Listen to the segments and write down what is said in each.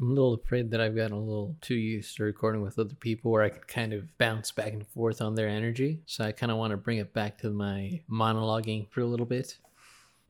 I'm a little afraid that I've gotten a little too used to recording with other people where I can kind of bounce back and forth on their energy. So I kind of want to bring it back to my monologuing for a little bit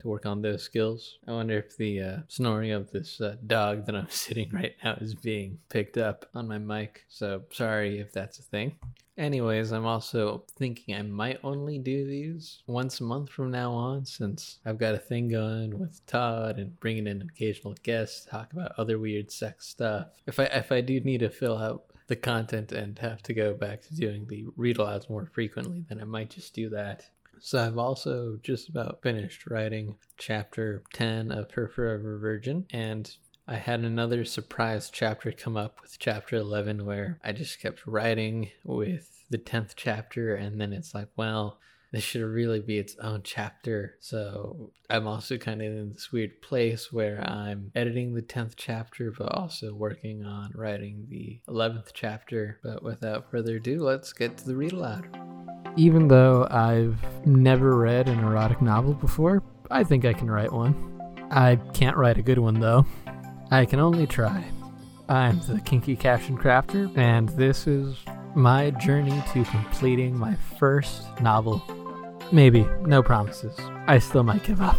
to work on those skills. I wonder if the uh, snoring of this uh, dog that I'm sitting right now is being picked up on my mic. So sorry if that's a thing. Anyways, I'm also thinking I might only do these once a month from now on since I've got a thing going with Todd and bringing in occasional guests to talk about other weird sex stuff. If I if I do need to fill out the content and have to go back to doing the read alouds more frequently, then I might just do that. So I've also just about finished writing chapter 10 of Her Forever Virgin and I had another surprise chapter come up with chapter 11 where I just kept writing with the 10th chapter and then it's like, well, this should really be its own chapter. So I'm also kind of in this weird place where I'm editing the 10th chapter, but also working on writing the 11th chapter. But without further ado, let's get to the read aloud. Even though I've never read an erotic novel before, I think I can write one. I can't write a good one though. I can only try. I'm the Kinky Caption Crafter, and this is my journey to completing my first novel. Maybe, no promises. I still might give up.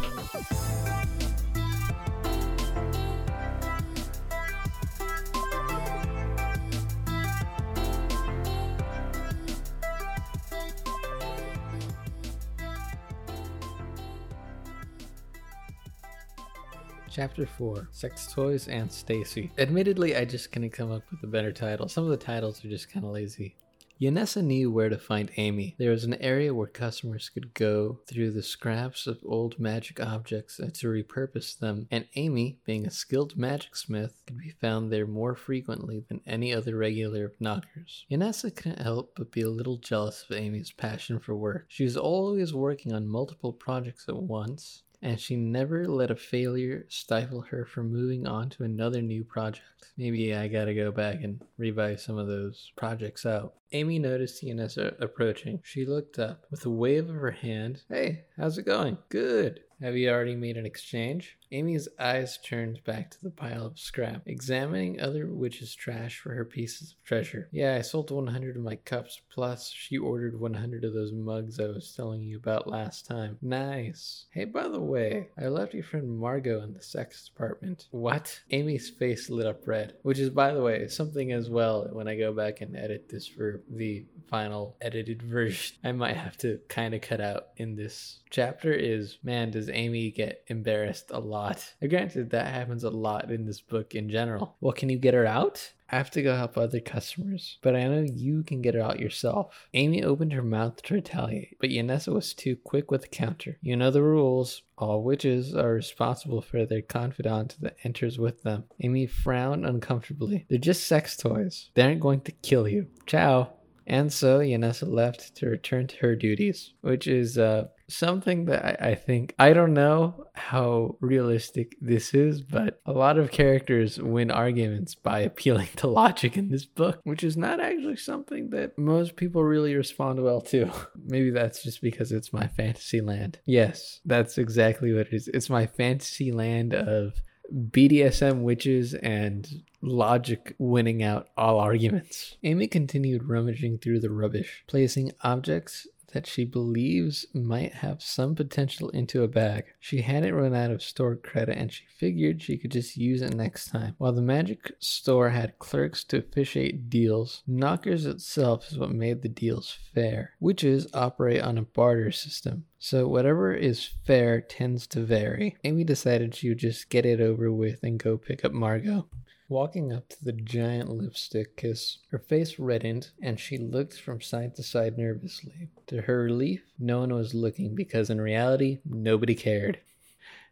Chapter 4 Sex Toys and Stacy. Admittedly, I just couldn't come up with a better title. Some of the titles are just kind of lazy. Yanessa knew where to find Amy. There was an area where customers could go through the scraps of old magic objects to repurpose them, and Amy, being a skilled magic smith, could be found there more frequently than any other regular knockers. Yanessa couldn't help but be a little jealous of Amy's passion for work. She was always working on multiple projects at once, and she never let a failure stifle her from moving on to another new project. Maybe I gotta go back and revise some of those projects out. Amy noticed Yanessa approaching. She looked up with a wave of her hand. Hey, how's it going? Good. Have you already made an exchange? Amy's eyes turned back to the pile of scrap, examining other witches' trash for her pieces of treasure. Yeah, I sold 100 of my cups, plus she ordered 100 of those mugs I was telling you about last time. Nice. Hey, by the way, I left your friend Margot in the sex department. What? Amy's face lit up red, which is, by the way, something as well when I go back and edit this for the final edited version. I might have to kind of cut out in this chapter is man, does Amy get embarrassed a lot? Granted, that happens a lot in this book in general. Well, can you get her out? I have to go help other customers, but I know you can get her out yourself. Amy opened her mouth to retaliate, but Yanessa was too quick with the counter. You know the rules. All witches are responsible for their confidant that enters with them. Amy frowned uncomfortably. They're just sex toys. They aren't going to kill you. Ciao. And so Yanessa left to return to her duties, which is uh, something that I, I, think, I don't know how realistic this is, but a lot of characters win arguments by appealing to logic in this book, which is not actually something that most people really respond well to. Maybe that's just because it's my fantasy land. Yes, that's exactly what it is. It's my fantasy land of BDSM witches and logic winning out all arguments. Amy continued rummaging through the rubbish, placing objects that she believes might have some potential into a bag. She hadn't run out of store credit and she figured she could just use it next time. While the magic store had clerks to officiate deals, Knockers itself is what made the deals fair. Witches operate on a barter system. So whatever is fair tends to vary. Amy decided she would just get it over with and go pick up Margot. Walking up to the giant lipstick kiss, her face reddened and she looked from side to side nervously. To her relief, no one was looking because in reality, nobody cared.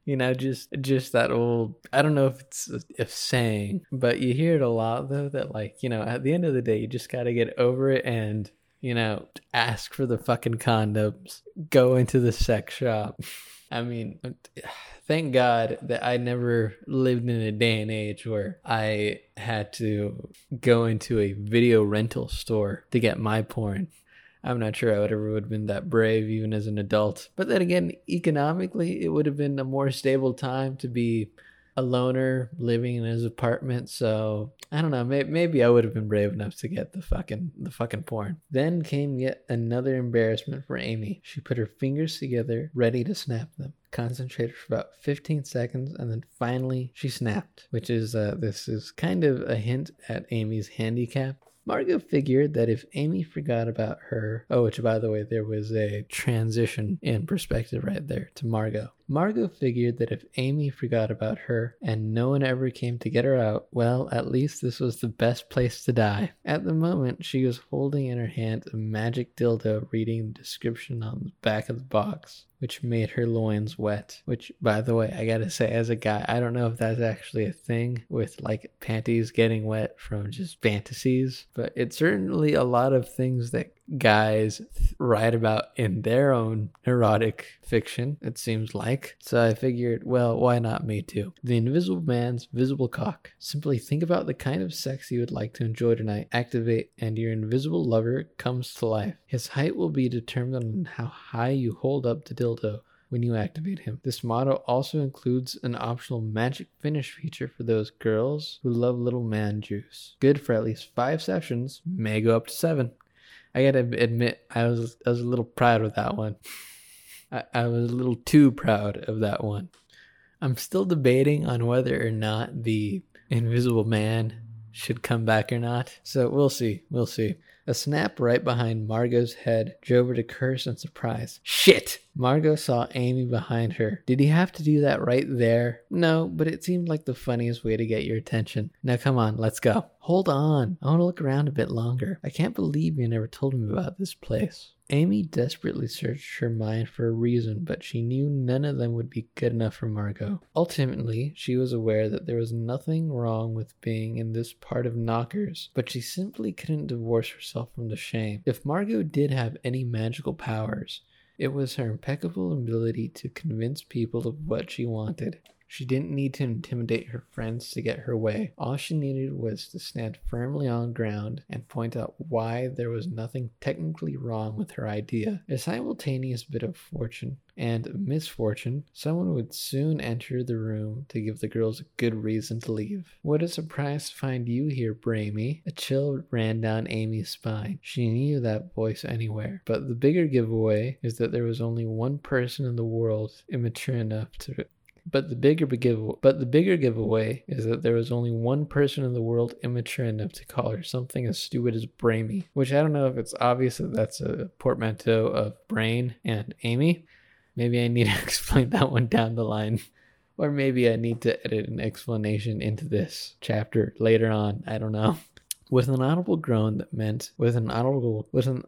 You know, just just that old I don't know if it's a, saying, but you hear it a lot though that like, you know, at the end of the day you just got to get over it and you know, ask for the fucking condoms, go into the sex shop. I mean, thank God that I never lived in a day and age where I had to go into a video rental store to get my porn. I'm not sure I would ever would have been that brave even as an adult. But then again, economically, it would have been a more stable time to be a loner living in his apartment, so I don't know. May- maybe I would have been brave enough to get the fucking the fucking porn. Then came yet another embarrassment for Amy. She put her fingers together, ready to snap them concentrated for about 15 seconds and then finally she snapped which is uh, this is kind of a hint at amy's handicap Margot figured that if Amy forgot about her, oh, which by the way, there was a transition in perspective right there to Margot. Margot figured that if Amy forgot about her and no one ever came to get her out, well, at least this was the best place to die. At the moment, she was holding in her hand a magic dildo reading the description on the back of the box which made her loins wet. Which, by the way, I gotta say, as a guy, I don't know if that's actually a thing with like panties getting wet from just fantasies, but it's certainly a lot of things that guys write about in their own erotic fiction, it seems like. So I figured, well, why not me too? The Invisible Man's Visible Cock. Simply think about the kind of sex you would like to enjoy tonight, activate, and your invisible lover comes to life. His height will be determined on how high you hold up the dildo when you activate him. This model also includes an optional magic finish feature for those girls who love little man juice. Good for at least five sessions, may go up to seven. I gotta admit, I was I was a little proud of that one. I, I was a little too proud of that one. I'm still debating on whether or not the Invisible Man should come back or not. So we'll see. We'll see. A snap right behind Margot's head drove her to curse in surprise. Shit! Margot saw Amy behind her. Did he have to do that right there? No, but it seemed like the funniest way to get your attention. Now come on, let's go. Hold on. I want to look around a bit longer. I can't believe you never told me about this place. Amy desperately searched her mind for a reason, but she knew none of them would be good enough for Margot. Ultimately, she was aware that there was nothing wrong with being in this part of Knockers, but she simply couldn't divorce herself from the shame. If Margot did have any magical powers, it was her impeccable ability to convince people of what she wanted. She didn't need to intimidate her friends to get her way. All she needed was to stand firmly on ground and point out why there was nothing technically wrong with her idea. A simultaneous bit of fortune and misfortune, someone would soon enter the room to give the girls a good reason to leave. What a surprise to find you here, Bramy. A chill ran down Amy's spine. She knew that voice anywhere. But the bigger giveaway is that there was only one person in the world immature enough to but the bigger give, but the bigger giveaway is that there was only one person in the world immature enough to call her something as stupid as Bramy, which I don't know if it's obvious that that's a portmanteau of brain and Amy. Maybe I need to explain that one down the line. Or maybe I need to edit an explanation into this chapter later on. I don't know. With an audible groan that meant with an audible with an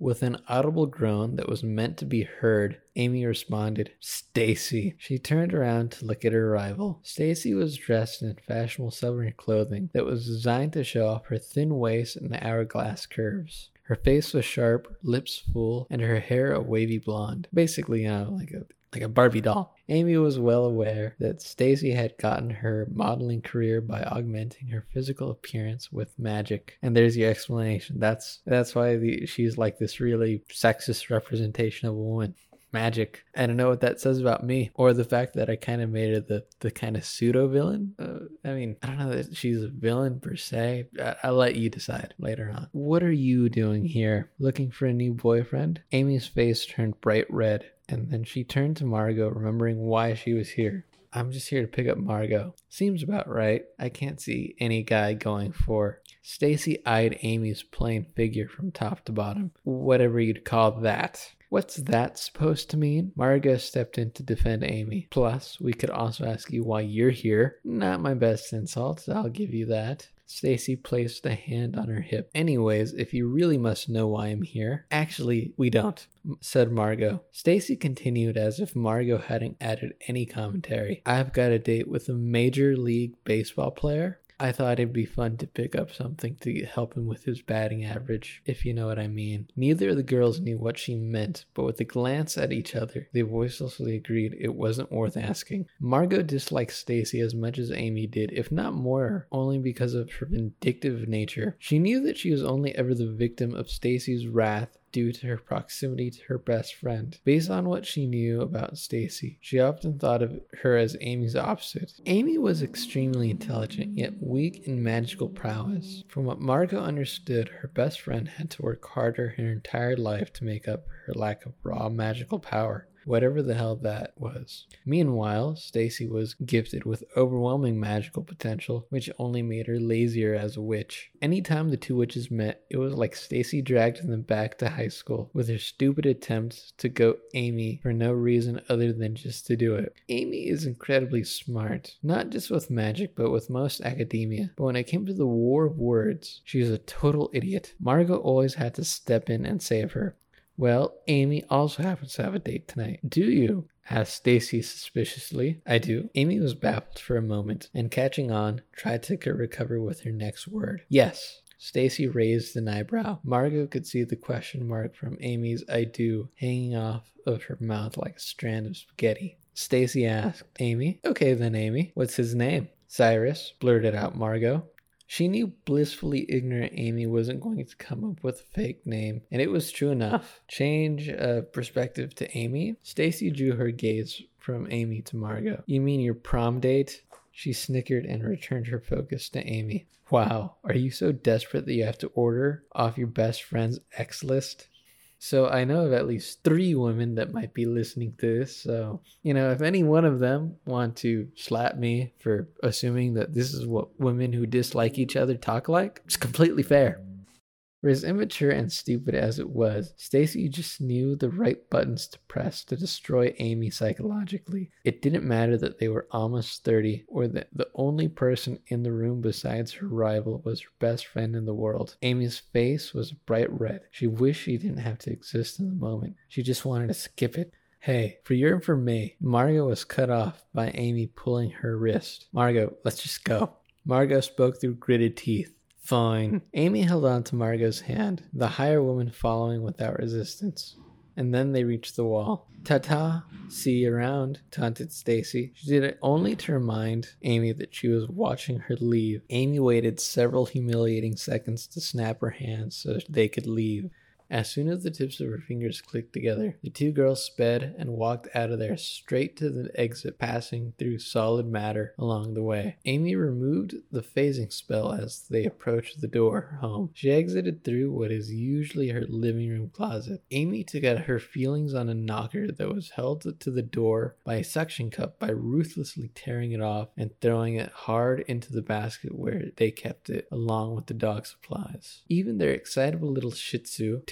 with an audible groan that was meant to be heard, Amy responded, Stacy. She turned around to look at her rival. Stacy was dressed in fashionable summer clothing that was designed to show off her thin waist and hourglass curves. Her face was sharp, lips full, and her hair a wavy blonde. Basically, you know, like a like a Barbie doll. Amy was well aware that Stacy had gotten her modeling career by augmenting her physical appearance with magic. And there's your explanation. That's that's why the, she's like this really sexist representation of a woman. Magic. I don't know what that says about me, or the fact that I kind of made her the the kind of pseudo villain. Uh, I mean, I don't know that she's a villain per se. I, I'll let you decide later on. What are you doing here? Looking for a new boyfriend? Amy's face turned bright red and then she turned to Margot, remembering why she was here. I'm just here to pick up Margot. Seems about right. I can't see any guy going for. Stacy eyed Amy's plain figure from top to bottom. Whatever you'd call that. What's that supposed to mean? Margot stepped in to defend Amy. Plus, we could also ask you why you're here. Not my best insults, I'll give you that. Stacy placed a hand on her hip. Anyways, if you really must know why I'm here. Actually, we don't, said Margot. Stacy continued as if Margot hadn't added any commentary. I've got a date with a major league baseball player. I thought it'd be fun to pick up something to help him with his batting average, if you know what I mean. Neither of the girls knew what she meant, but with a glance at each other, they voicelessly agreed it wasn't worth asking. Margot disliked Stacy as much as Amy did, if not more, only because of her vindictive nature. She knew that she was only ever the victim of Stacy's wrath due to her proximity to her best friend. Based on what she knew about Stacy, she often thought of her as Amy's opposite. Amy was extremely intelligent, yet weak in magical prowess. From what Margot understood, her best friend had to work harder her entire life to make up her lack of raw magical power whatever the hell that was. Meanwhile, Stacy was gifted with overwhelming magical potential, which only made her lazier as a witch. Anytime the two witches met, it was like Stacy dragged them back to high school with her stupid attempts to go Amy for no reason other than just to do it. Amy is incredibly smart, not just with magic, but with most academia. But when it came to the war of words, she was a total idiot. Margot always had to step in and save her. Well, Amy also happens to have a date tonight. Do you? asked Stacy suspiciously. I do. Amy was baffled for a moment and catching on, tried to recover with her next word. Yes. Stacy raised an eyebrow. Margot could see the question mark from Amy's I do hanging off of her mouth like a strand of spaghetti. Stacy asked, Amy? Okay then, Amy. What's his name? Cyrus, blurted out Margot. She knew blissfully ignorant Amy wasn't going to come up with a fake name, and it was true enough. Change of perspective to Amy. Stacy drew her gaze from Amy to Margot. You mean your prom date? She snickered and returned her focus to Amy. Wow, are you so desperate that you have to order off your best friend's X list? So I know of at least three women that might be listening to this. So, you know, if any one of them want to slap me for assuming that this is what women who dislike each other talk like, it's completely fair. For as immature and stupid as it was, Stacy just knew the right buttons to press to destroy Amy psychologically. It didn't matter that they were almost 30 or that the only person in the room besides her rival was her best friend in the world. Amy's face was bright red. She wished she didn't have to exist in the moment. She just wanted to skip it. Hey, for your information, Margot was cut off by Amy pulling her wrist. Margot, let's just go. Margot spoke through gritted teeth. Fine. Amy held on to Margot's hand, the higher woman following without resistance. And then they reached the wall. Ta ta, see you around, taunted Stacy. She did it only to remind Amy that she was watching her leave. Amy waited several humiliating seconds to snap her hands so they could leave. As soon as the tips of her fingers clicked together, the two girls sped and walked out of there straight to the exit, passing through solid matter along the way. Amy removed the phasing spell as they approached the door home. She exited through what is usually her living room closet. Amy took out her feelings on a knocker that was held to the door by a suction cup by ruthlessly tearing it off and throwing it hard into the basket where they kept it, along with the dog supplies. Even their excitable little shih tzu,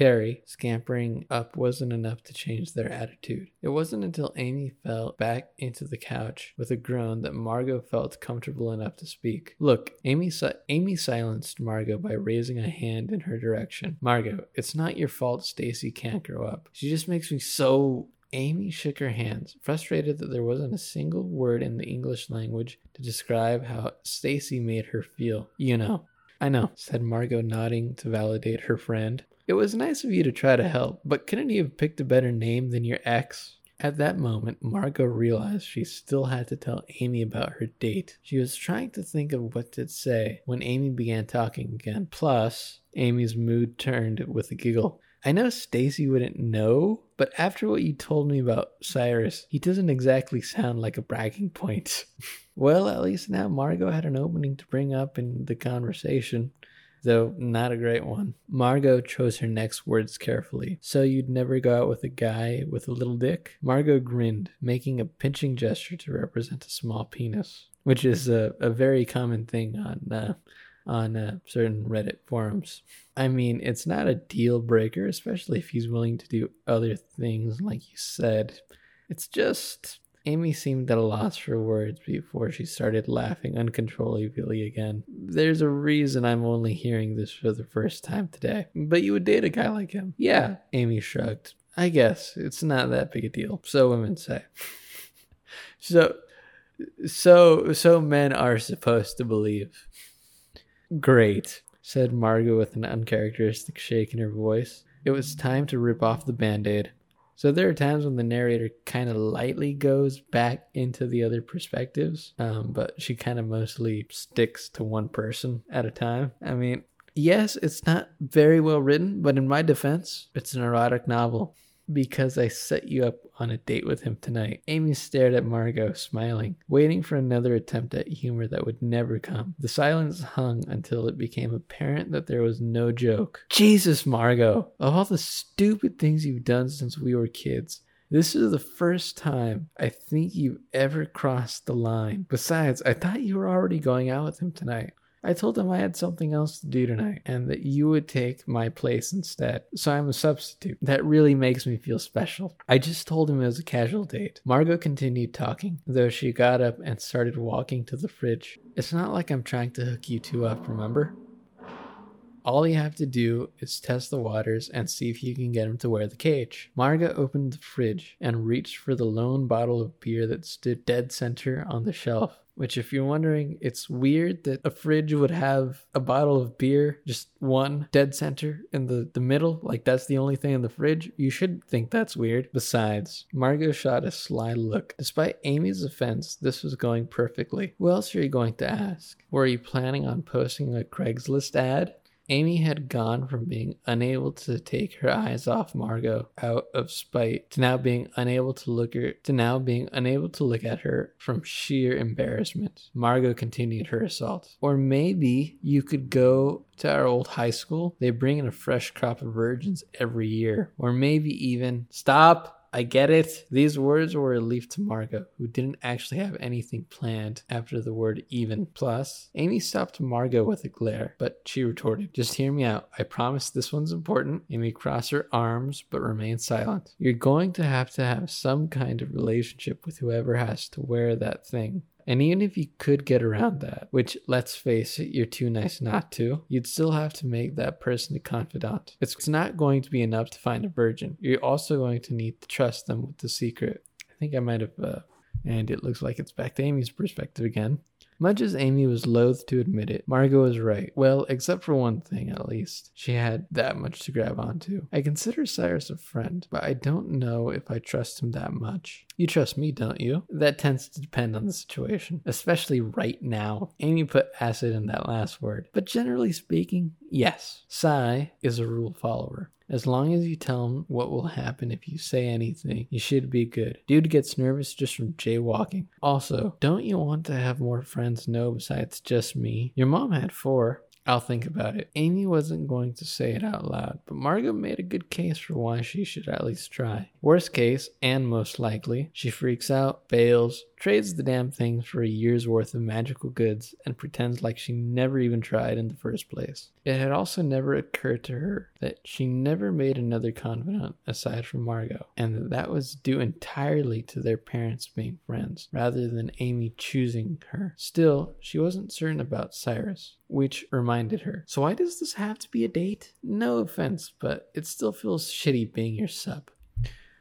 scampering up wasn't enough to change their attitude. It wasn't until Amy fell back into the couch with a groan that Margot felt comfortable enough to speak. Look, Amy, si- Amy silenced Margot by raising a hand in her direction. Margot, it's not your fault Stacy can't grow up. She just makes me so Amy shook her hands, frustrated that there wasn't a single word in the English language to describe how Stacy made her feel. You know. I know, said Margot, nodding to validate her friend. It was nice of you to try to help, but couldn't you have picked a better name than your ex? At that moment, Margot realized she still had to tell Amy about her date. She was trying to think of what to say when Amy began talking again. Plus, Amy's mood turned with a giggle. I know Stacy wouldn't know, but after what you told me about Cyrus, he doesn't exactly sound like a bragging point. well, at least now Margot had an opening to bring up in the conversation though not a great one. Margot chose her next words carefully. So you'd never go out with a guy with a little dick? Margot grinned, making a pinching gesture to represent a small penis, which is a, a very common thing on uh, on uh, certain Reddit forums. I mean, it's not a deal breaker, especially if he's willing to do other things, like you said. It's just Amy seemed at a loss for words before she started laughing uncontrollably again. There's a reason I'm only hearing this for the first time today. But you would date a guy like him? Yeah, Amy shrugged. I guess it's not that big a deal. So women say. so so so men are supposed to believe. Great, said Margot with an uncharacteristic shake in her voice. It was time to rip off the band-aid. So there are times when the narrator kind of lightly goes back into the other perspectives, um, but she kind of mostly sticks to one person at a time. I mean, yes, it's not very well written, but in my defense, it's an erotic novel because I set you up on a date with him tonight. Amy stared at Margot, smiling, waiting for another attempt at humor that would never come. The silence hung until it became apparent that there was no joke. Jesus, Margot, of all the stupid things you've done since we were kids, this is the first time I think you've ever crossed the line. Besides, I thought you were already going out with him tonight. I told him I had something else to do tonight and that you would take my place instead. So I'm a substitute. That really makes me feel special. I just told him it was a casual date. Margot continued talking, though she got up and started walking to the fridge. It's not like I'm trying to hook you two up, remember? All you have to do is test the waters and see if you can get him to wear the cage. Margot opened the fridge and reached for the lone bottle of beer that stood dead center on the shelf. Which, if you're wondering, it's weird that a fridge would have a bottle of beer, just one dead center in the, the middle. Like, that's the only thing in the fridge. You should think that's weird. Besides, Margot shot a sly look. Despite Amy's offense, this was going perfectly. Who else are you going to ask? Were you planning on posting a Craigslist ad? Amy had gone from being unable to take her eyes off Margot out of spite to now being unable to look her to now being unable to look at her from sheer embarrassment. Margot continued her assault. Or maybe you could go to our old high school. They bring in a fresh crop of virgins every year. Or maybe even stop I get it. These words were a relief to Margot, who didn't actually have anything planned after the word even. Plus, Amy stopped Margot with a glare, but she retorted, Just hear me out. I promise this one's important. Amy crossed her arms, but remained silent. You're going to have to have some kind of relationship with whoever has to wear that thing. And even if you could get around that, which let's face it, you're too nice not to, you'd still have to make that person a confidant. It's not going to be enough to find a virgin. You're also going to need to trust them with the secret. I think I might have, uh, and it looks like it's back to Amy's perspective again. Much as Amy was loath to admit it, Margot was right. Well, except for one thing, at least. She had that much to grab onto. I consider Cyrus a friend, but I don't know if I trust him that much. You trust me, don't you? That tends to depend on the situation, especially right now. Amy put acid in that last word. But generally speaking, yes. Cy is a rule follower. As long as you tell him what will happen if you say anything, you should be good. Dude gets nervous just from jaywalking. Also, don't you want to have more friends know besides just me? Your mom had four. I'll think about it. Amy wasn't going to say it out loud, but Margot made a good case for why she should at least try. Worst case, and most likely, she freaks out, bails, trades the damn thing for a year's worth of magical goods, and pretends like she never even tried in the first place. It had also never occurred to her that she never made another confidant aside from Margot, and that that was due entirely to their parents being friends, rather than Amy choosing her. Still, she wasn't certain about Cyrus which reminded her. So why does this have to be a date? No offense, but it still feels shitty being your sub.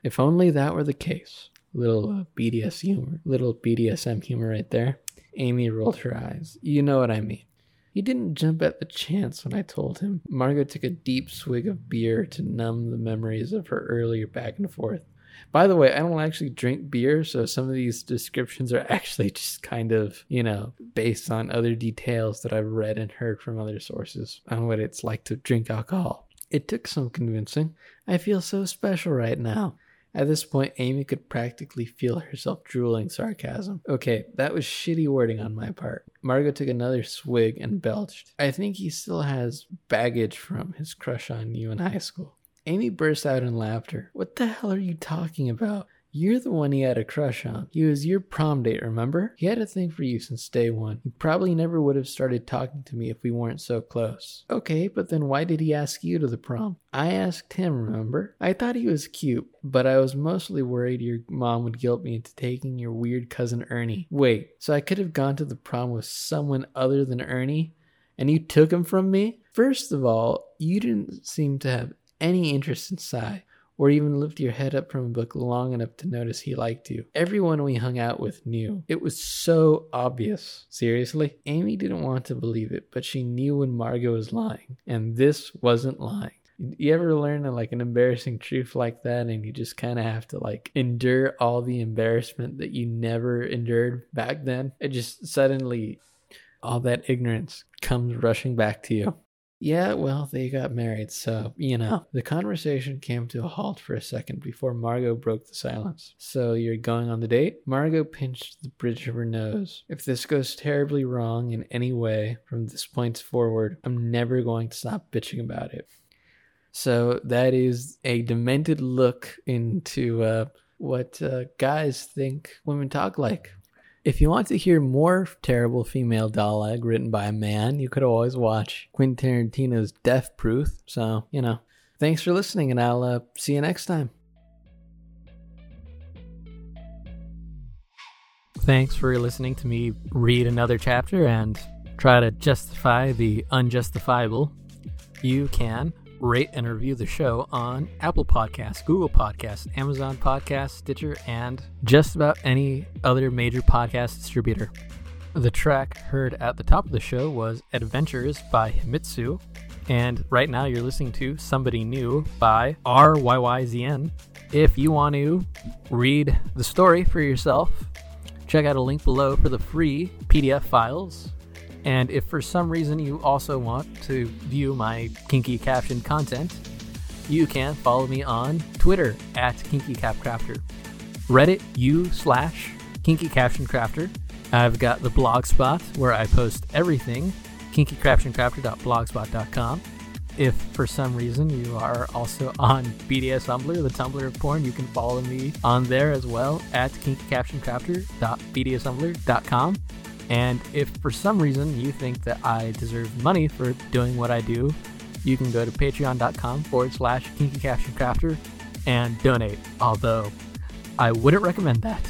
If only that were the case. Little uh, BDS humor, little BDSM humor right there. Amy rolled her eyes. You know what I mean. He didn't jump at the chance when I told him. Margot took a deep swig of beer to numb the memories of her earlier back and forth. By the way, I don't actually drink beer, so some of these descriptions are actually just kind of, you know, based on other details that I've read and heard from other sources on what it's like to drink alcohol. It took some convincing. I feel so special right now. At this point, Amy could practically feel herself drooling sarcasm. Okay, that was shitty wording on my part. Margot took another swig and belched. I think he still has baggage from his crush on you in high school. Amy burst out in laughter. What the hell are you talking about? You're the one he had a crush on. He was your prom date, remember? He had a thing for you since day one. He probably never would have started talking to me if we weren't so close. Okay, but then why did he ask you to the prom? I asked him, remember? I thought he was cute, but I was mostly worried your mom would guilt me into taking your weird cousin Ernie. Wait, so I could have gone to the prom with someone other than Ernie? And you took him from me? First of all, you didn't seem to have any interest in Cy, or even lift your head up from a book long enough to notice he liked you. Everyone we hung out with knew. It was so obvious. Seriously? Amy didn't want to believe it, but she knew when Margot was lying, and this wasn't lying. You ever learn uh, like an embarrassing truth like that and you just kind of have to like endure all the embarrassment that you never endured back then? It just suddenly all that ignorance comes rushing back to you. Yeah, well, they got married, so, you know. The conversation came to a halt for a second before Margot broke the silence. So, you're going on the date? Margot pinched the bridge of her nose. If this goes terribly wrong in any way from this point forward, I'm never going to stop bitching about it. So, that is a demented look into uh, what uh, guys think women talk like. If you want to hear more terrible female dialogue written by a man, you could always watch Quentin Tarantino's Death Proof. So, you know, thanks for listening, and I'll uh, see you next time. Thanks for listening to me read another chapter and try to justify the unjustifiable. You can rate and review the show on Apple Podcasts, Google Podcasts, Amazon Podcasts, Stitcher, and just about any other major podcast distributor. The track heard at the top of the show was Adventures by Himitsu, and right now you're listening to Somebody New by RYYZN. If you want to read the story for yourself, check out a link below for the free PDF files and if for some reason you also want to view my kinky caption content, you can follow me on Twitter at KinkyCapCrafter, Reddit u slash KinkyCaptionCrafter. I've got the blog spot where I post everything, kinkycaptioncrafter.blogspot.com. If for some reason you are also on BDS Tumblr, the Tumblr of porn, you can follow me on there as well at kinkycaptioncrafter.bdstumblr.com. And if for some reason you think that I deserve money for doing what I do, you can go to patreon.com forward slash kinky and donate. Although I wouldn't recommend that.